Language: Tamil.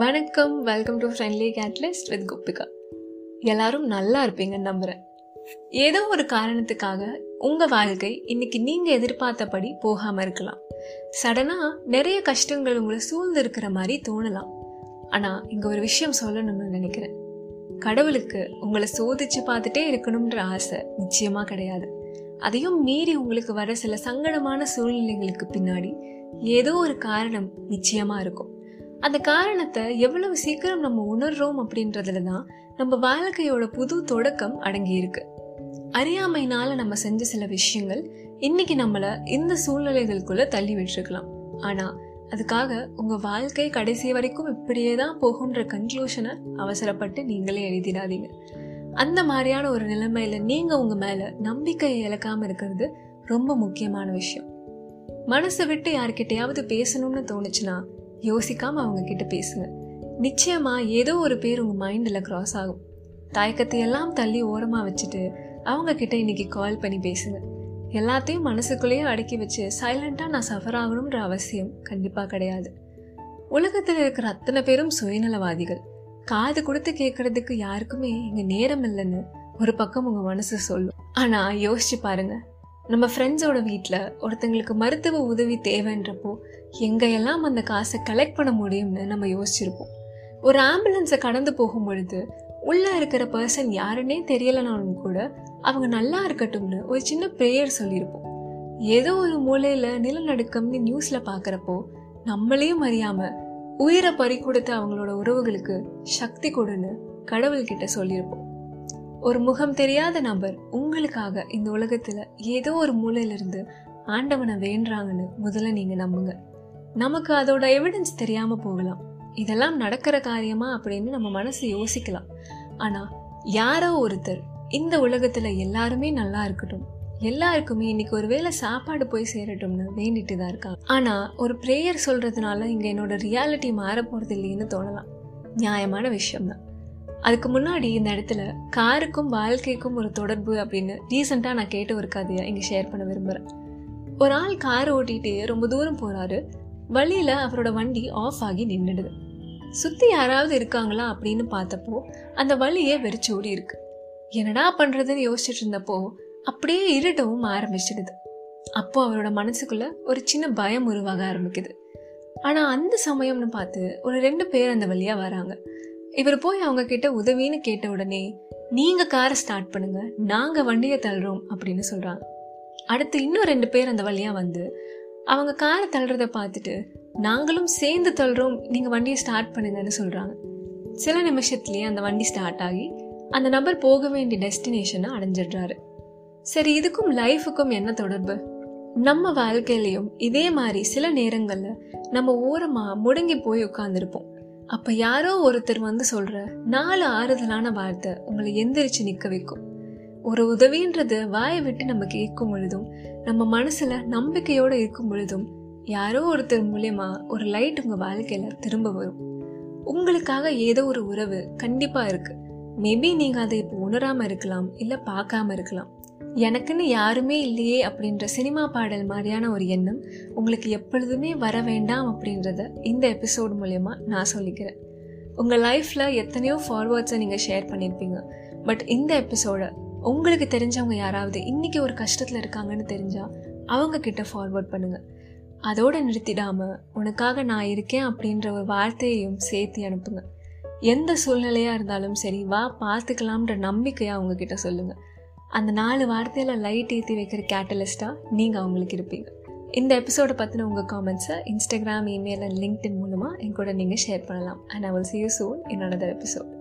வணக்கம். Welcome to friendly catalyst with Guppika எல்லாரும் நல்லா இருப்பீங்கன்னு நம்புகிறேன் ஏதோ ஒரு காரணத்துக்காக உங்கள் வாழ்க்கை இன்னைக்கு நீங்கள் எதிர்பார்த்தபடி போகாமல் இருக்கலாம். சடனாக நிறைய கஷ்டங்கள் உங்களை சூழ்ந்து இருக்கிற மாதிரி தோணலாம். ஆனால் இங்கே ஒரு விஷயம் சொல்லணும்னு நினைக்கிறேன். கடவுளுக்கு உங்களை சோதிச்சு பார்த்துட்டே இருக்கணும்ன்ற ஆசை நிச்சயமாக கிடையாது. அதையும் மீறி உங்களுக்கு வர சில சங்கடமான சூழ்நிலைகளுக்கு பின்னாடி ஏதோ ஒரு காரணம் நிச்சயமாக இருக்கும். அந்த காரணத்தை எவ்வளவு சீக்கிரம் நம்ம உணர்றோம் அப்படின்றதுல தான் நம்ம வாழ்க்கையோட புது தொடக்கம் அடங்கி இருக்கு அறியாமைனால நம்ம செஞ்ச சில விஷயங்கள் இன்னைக்கு நம்மள இந்த சூழ்நிலைகளுக்குள்ள தள்ளி விட்டுருக்கலாம். ஆனா அதுக்காக உங்க வாழ்க்கை கடைசி வரைக்கும் இப்படியே தான் போகும்ன்ற கன்க்ளூஷனை அவசரப்பட்டு நீங்களே எழுதிடாதீங்க. அந்த மாதிரியான ஒரு நிலைமையில நீங்க உங்க மேல நம்பிக்கையை இழக்காம இருக்கிறது ரொம்ப முக்கியமான விஷயம். மனசை விட்டு யார்கிட்டயாவது பேசணும்னு தோணுச்சுன்னா யோசிக்காமல் அவங்க கிட்ட பேசுங்க. நிச்சயமாக ஏதோ ஒரு பேர் உங்கள் மைண்டில் க்ராஸ் ஆகும். தயக்கத்தை எல்லாம் தள்ளி ஓரமாக வச்சுட்டு அவங்கக்கிட்ட இன்னைக்கு கால் பண்ணி பேசுங்க. எல்லாத்தையும் மனசுக்குள்ளேயே அடக்கி வச்சு சைலண்ட்டாக நான் சஃபர் ஆகணும்ன்ற அவசியம் கண்டிப்பாக கிடையாது. உலகத்தில் இருக்கிற அத்தனை பேரும் சுயநலவாதிகள். காது கொடுத்து கேட்கறதுக்கு யாருக்குமே இங்கே நேரம் இல்லைன்னு ஒரு பக்கம் உங்கள் மனசு சொல்லும். ஆனால் யோசிச்சு பாருங்கள் நம்ம ஃப்ரெண்ட்ஸோட வீட்டில் ஒருத்தங்களுக்கு மருத்துவ உதவி தேவைன்றப்போ எங்கெல்லாம் அந்த காசை கலெக்ட் பண்ண முடியும்னு நம்ம யோசிச்சிருப்போம். ஒரு ஆம்புலன்ஸை கடந்து போகும் பொழுது உள்ளே இருக்கிற பர்சன் யாருன்னே தெரியலனாலும் கூட அவங்க நல்லா இருக்கட்டும்னு ஒரு சின்ன ப்ரேயர் சொல்லியிருப்போம் ஏதோ ஒரு மூலையில் நிலநடுக்கம்னு நியூஸில் பார்க்குறப்போ நம்மளையும் அறியாமல் உயிரை பறி கொடுத்த அவங்களோட உறவுகளுக்கு சக்தி கொடுன்னு கடவுள்கிட்ட சொல்லியிருப்போம் ஒரு முகம் தெரியாத நபர் உங்களுக்காக இந்த உலகத்துல ஏதோ ஒரு மூலையிலிருந்து ஆண்டவனை வேண்டுறாங்கன்னு முதல்ல நீங்க நம்புங்க. நமக்கு அதோட எவிடன்ஸ் தெரியாம போகலாம். இதெல்லாம் நடக்கிற காரியமா அப்படின்னு நம்ம மனசு யோசிக்கலாம். ஆனா யாரோ ஒருத்தர் இந்த உலகத்துல எல்லாருமே நல்லா இருக்கட்டும். எல்லாருக்குமே இன்னைக்கு ஒருவேளை சாப்பாடு போய் சேரட்டும்னு வேண்டிட்டு தான் இருக்காங்க. ஆனா ஒரு ப்ரேயர் சொல்றதுனால இங்க என்னோட ரியாலிட்டி மாற போறது இல்லைன்னு தோணலாம். நியாயமான விஷயம்தான். அதுக்கு முன்னாடி இந்த இடத்துல காருக்கும் வாழ்க்கைக்கும் ஒரு தொடர்பு அப்படின்னு ரீசெண்டாக நான் கேட்ட ஒரு கதையை இங்கே ஷேர் பண்ண விரும்புகிறேன் ஒரு ஆள் கார் ஓட்டிகிட்டே ரொம்ப தூரம் போகிறாரு வழியில் அவரோட வண்டி ஆஃப் ஆகி நின்றுடுது சுற்றி யாராவது இருக்காங்களா அப்படின்னு பார்த்தப்போ அந்த வழியே வெறிச்சு ஓடி இருக்கு. என்னடா பண்ணுறதுன்னு யோசிச்சுட்டு இருந்தப்போ அப்படியே இருட்டவும் ஆரம்பிச்சிடுது. அப்போ அவரோட மனசுக்குள்ள ஒரு சின்ன பயம் உருவாக ஆரம்பிக்குது. ஆனால் அந்த சமயம்னு பார்த்து ஒரு ரெண்டு பேர் அந்த வழியாக வராங்க. இவர் போய் அவங்க கிட்ட உதவின்னு கேட்ட உடனே நீங்க காரை ஸ்டார்ட் பண்ணுங்க நாங்க வண்டியை தள்ளுறோம் அப்படின்னு சொல்றாங்க. அடுத்து இன்னும் ரெண்டு பேர் அந்த வழியா வந்து அவங்க காரை தள்ளுறத பார்த்துட்டு நாங்களும் சேர்ந்து தள்ளுறோம் நீங்க வண்டியை ஸ்டார்ட் பண்ணுங்கன்னு சொல்றாங்க. சில நிமிஷத்துலேயே அந்த வண்டி ஸ்டார்ட் ஆகி அந்த நபர் போக வேண்டிய டெஸ்டினேஷனை அடைஞ்சிடுறாரு. சரி இதுக்கும் லைஃபுக்கும் என்ன தொடர்பு? நம்ம வாழ்க்கையிலையும் இதே மாதிரி சில நேரங்களில் நம்ம ஓரமாக முடங்கி போய் உட்காந்துருப்போம் அப்ப யாரோ ஒருத்தர் வந்து சொல்ற நாலு ஆறுதலான வார்த்தை உங்களை எந்திரிச்சு நிக்க வைக்கும். ஒரு உதவின்றது வாயை விட்டு நம்ம கேட்கும் பொழுதும் நம்ம மனசுல நம்பிக்கையோட இருக்கும் பொழுதும் யாரோ ஒருத்தர் மூலியமா ஒரு லைட் உங்க வாழ்க்கையில திரும்ப வரும். உங்களுக்காக ஏதோ ஒரு உறவு கண்டிப்பா இருக்கு. மேபி நீங்க அதை இப்போ உணராம இருக்கலாம் இல்ல பார்க்காம இருக்கலாம். எனக்குன்னு யாருமே இல்லையே அப்படின்ற சினிமா பாடல் மாதிரியான ஒரு எண்ணம் உங்களுக்கு எப்பொழுதுமே வர வேண்டாம் அப்படின்றத இந்த எபிசோடு மூலயமா நான் சொல்லிக்கிறேன். உங்கள் லைஃப்பில் எத்தனையோ ஃபார்வர்ட்ஸை நீங்கள் ஷேர் பண்ணியிருப்பீங்க பட் இந்த எபிசோடை உங்களுக்கு தெரிஞ்சவங்க யாராவது இன்றைக்கி ஒரு கஷ்டத்தில் இருக்காங்கன்னு தெரிஞ்சால் அவங்கக்கிட்ட ஃபார்வர்ட் பண்ணுங்கள் அதோடு நிறுத்திடாமல் உனக்காக நான் இருக்கேன் அப்படின்ற ஒரு வார்த்தையையும் சேர்த்து அனுப்புங்க. எந்த சூழ்நிலையாக இருந்தாலும் சரி வா பார்த்துக்கலாம்ன்ற நம்பிக்கையை அவங்கக்கிட்ட சொல்லுங்கள் அந்த நாலு வார்த்தையில் லைட் ஏற்றி வைக்கிற கேட்டலிஸ்ட்டாக நீங்கள் அவங்களுக்கு இருப்பீங்க. இந்த எபிசோடை பற்றின உங்கள் காமெண்ட்ஸை இன்ஸ்டாகிராம் இமெயில் அண்ட் லிங்க்டின் மூலமாக என் கூட நீங்கள் ஷேர் பண்ணலாம். And I will see you soon in another episode